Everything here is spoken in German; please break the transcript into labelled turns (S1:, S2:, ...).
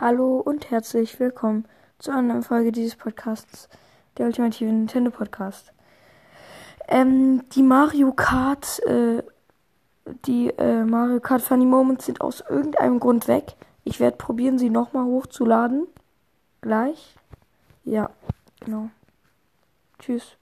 S1: Hallo und herzlich willkommen zu einer neuen Folge dieses Podcasts, der ultimative Nintendo Podcast. Ähm, die Mario Kart, äh, die äh, Mario Kart Funny Moments sind aus irgendeinem Grund weg. Ich werde probieren, sie nochmal hochzuladen. Gleich. Ja, genau. Tschüss.